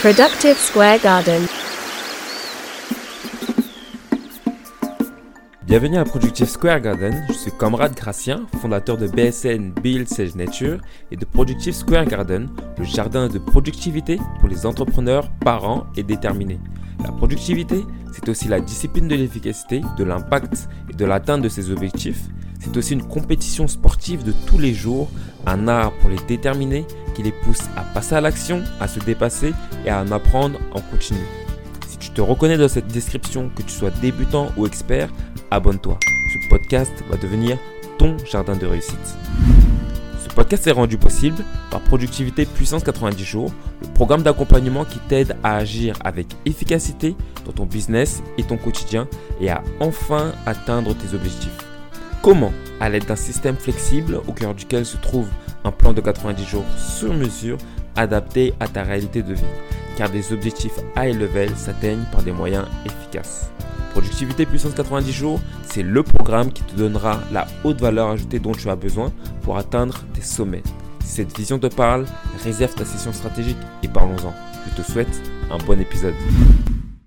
Productive Square Garden. Bienvenue à Productive Square Garden, je suis Comrade Gracien, fondateur de BSN Build Sage Nature et de Productive Square Garden, le jardin de productivité pour les entrepreneurs, parents et déterminés. La productivité, c'est aussi la discipline de l'efficacité, de l'impact et de l'atteinte de ses objectifs. C'est aussi une compétition sportive de tous les jours, un art pour les déterminés qui les pousse à passer à l'action, à se dépasser et à en apprendre en continu. Si tu te reconnais dans cette description, que tu sois débutant ou expert, abonne-toi. Ce podcast va devenir ton jardin de réussite. Ce podcast est rendu possible par Productivité Puissance 90 jours, le programme d'accompagnement qui t'aide à agir avec efficacité dans ton business et ton quotidien et à enfin atteindre tes objectifs. Comment À l'aide d'un système flexible au cœur duquel se trouve un plan de 90 jours sur mesure adapté à ta réalité de vie? Car des objectifs high level s'atteignent par des moyens efficaces. Productivité puissance 90 jours, c'est le programme qui te donnera la haute valeur ajoutée dont tu as besoin pour atteindre tes sommets. Si cette vision te parle, réserve ta session stratégique et parlons-en. Je te souhaite un bon épisode.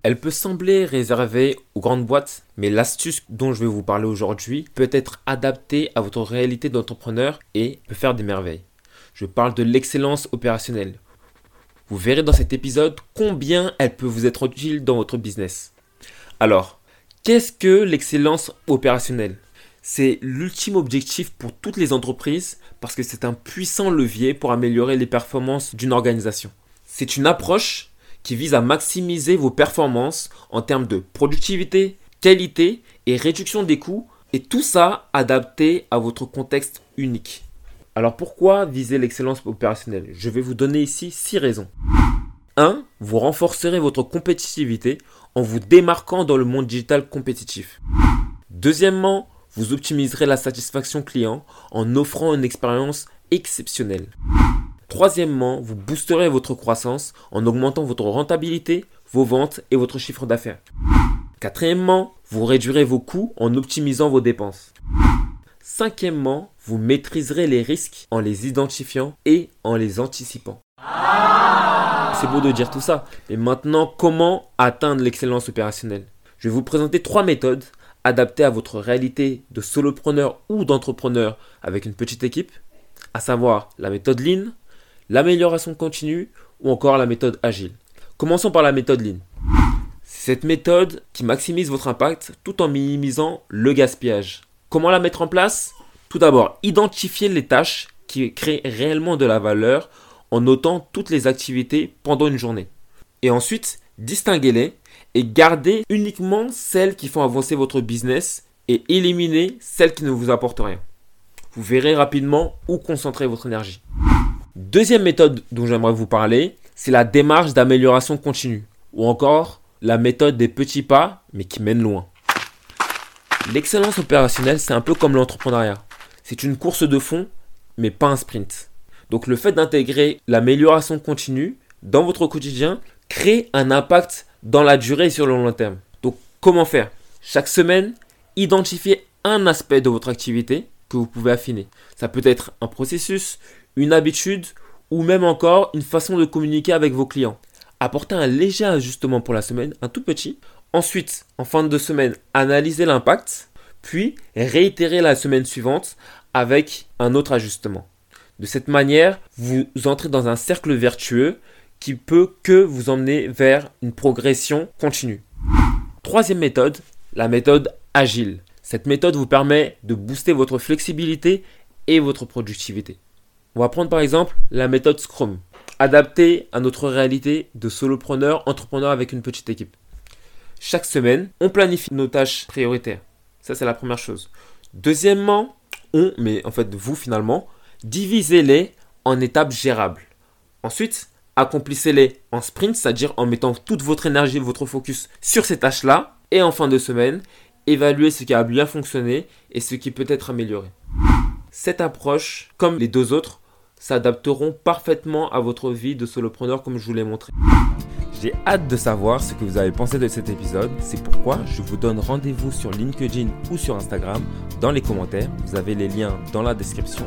Elle peut sembler réservée aux grandes boîtes, mais l'astuce dont je vais vous parler aujourd'hui peut être adaptée à votre réalité d'entrepreneur et peut faire des merveilles. Je parle de l'excellence opérationnelle. Vous verrez dans cet épisode combien elle peut vous être utile dans votre business. Alors, qu'est-ce que l'excellence opérationnelle? C'est l'ultime objectif pour toutes les entreprises parce que c'est un puissant levier pour améliorer les performances d'une organisation. C'est une approche qui vise à maximiser vos performances en termes de productivité, qualité et réduction des coûts, et tout ça adapté à votre contexte unique. Alors pourquoi viser l'excellence opérationnelle? Je vais vous donner ici 6 raisons. 1. Vous renforcerez votre compétitivité en vous démarquant dans le monde digital compétitif. Deuxièmement, vous optimiserez la satisfaction client en offrant une expérience exceptionnelle. Troisièmement, vous boosterez votre croissance en augmentant votre rentabilité, vos ventes et votre chiffre d'affaires. Quatrièmement, vous réduirez vos coûts en optimisant vos dépenses. Cinquièmement, vous maîtriserez les risques en les identifiant et en les anticipant. C'est beau de dire tout ça, mais maintenant, comment atteindre l'excellence opérationnelle? Je vais vous présenter trois méthodes adaptées à votre réalité de solopreneur ou d'entrepreneur avec une petite équipe, à savoir la méthode Lean, l'amélioration continue ou encore la méthode agile? Commençons par la méthode Lean. C'est cette méthode qui maximise votre impact tout en minimisant le gaspillage. Comment la mettre en place? Tout d'abord, identifier les tâches qui créent réellement de la valeur en notant toutes les activités pendant une journée. Et ensuite, distinguez-les et gardez uniquement celles qui font avancer votre business et éliminez celles qui ne vous apportent rien. Vous verrez rapidement où concentrer votre énergie. Deuxième méthode dont j'aimerais vous parler, c'est la démarche d'amélioration continue, ou encore la méthode des petits pas, mais qui mène loin. L'excellence opérationnelle, c'est un peu comme l'entrepreneuriat. C'est une course de fond, mais pas un sprint. Donc le fait d'intégrer l'amélioration continue dans votre quotidien crée un impact dans la durée et sur le long terme. Donc comment faire? Chaque semaine, identifiez un aspect de votre activité que vous pouvez affiner. Ça peut être un processus, une habitude ou même encore une façon de communiquer avec vos clients. Apportez un léger ajustement pour la semaine, un tout petit. Ensuite, en fin de semaine, analysez l'impact, puis réitérez la semaine suivante avec un autre ajustement. De cette manière, vous entrez dans un cercle vertueux qui peut que vous emmener vers une progression continue. Troisième méthode, la méthode agile. Cette méthode vous permet de booster votre flexibilité et votre productivité. On va prendre par exemple la méthode Scrum, adaptée à notre réalité de solopreneur, entrepreneur avec une petite équipe. Chaque semaine, on planifie nos tâches prioritaires. Ça, c'est la première chose. Deuxièmement, on, mais en fait vous finalement, divisez-les en étapes gérables. Ensuite, accomplissez-les en sprint, c'est-à-dire en mettant toute votre énergie, votre focus sur ces tâches-là. Et en fin de semaine, évaluez ce qui a bien fonctionné et ce qui peut être amélioré. Cette approche, comme les deux autres, s'adapteront parfaitement à votre vie de solopreneur comme je vous l'ai montré. J'ai hâte de savoir ce que vous avez pensé de cet épisode. C'est pourquoi je vous donne rendez-vous sur LinkedIn ou sur Instagram dans les commentaires. Vous avez les liens dans la description.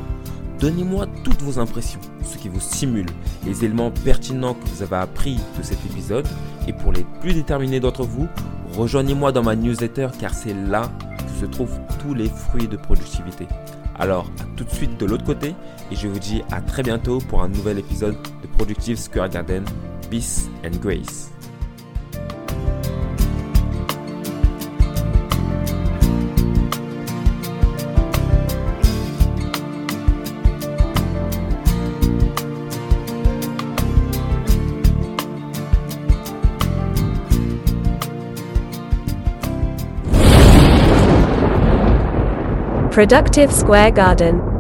Donnez-moi toutes vos impressions, ce qui vous stimule, les éléments pertinents que vous avez appris de cet épisode. Et pour les plus déterminés d'entre vous, rejoignez-moi dans ma newsletter car c'est là que se trouvent tous les fruits de productivité. Alors, à tout de suite de l'autre côté et je vous dis à très bientôt pour un nouvel épisode de Productive Square Garden. Peace and Grace. Productive Square Garden